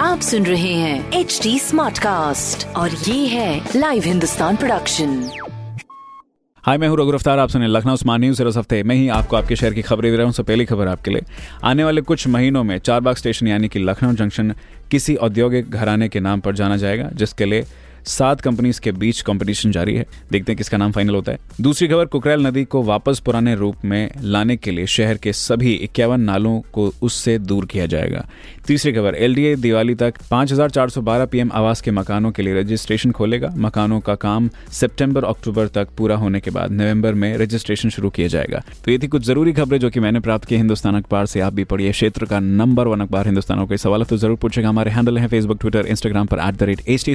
आप सुन रहे हैं एच डी स्मार्ट कास्ट और ये है लाइव हिंदुस्तान प्रोडक्शन हाय, मैं हूँ रघु रफ्तार, आप सुने लखनऊ स्मार्ट न्यूज़ इस हफ़्ते मैं ही आपको आपके शहर की खबरें दे रहा हूँ सबसे पहली खबर आपके लिए। आने वाले कुछ महीनों में चारबाग स्टेशन यानी कि लखनऊ जंक्शन किसी औद्योगिक घराने के नाम पर जाना जाएगा, जिसके लिए सात कंपनीज़ के बीच कंपटीशन जारी है। देखते हैं किसका नाम फाइनल होता है। दूसरी खबर, कुकरेल नदी को वापस पुराने रूप में लाने के लिए शहर के सभी इक्यावन नालों को उससे दूर किया जाएगा। तीसरी खबर एलडीए दिवाली तक 5412 पीएम आवास के मकानों के लिए रजिस्ट्रेशन खोलेगा। मकानों का काम सितंबर, अक्टूबर तक पूरा होने के बाद नवंबर में रजिस्ट्रेशन शुरू किया जाएगा। तो ये थी कुछ ज़रूरी खबरें जो कि मैंने प्राप्त की हिंदुस्तान अखबार से। आप भी पढ़िए क्षेत्र का नंबर वन अखबार हिंदुस्तानों के सवाल। तो ज़रूर पूछेगा। हमारे हैंडल है फेसबुक ट्विटर इंस्टाग्राम पर at the rate H T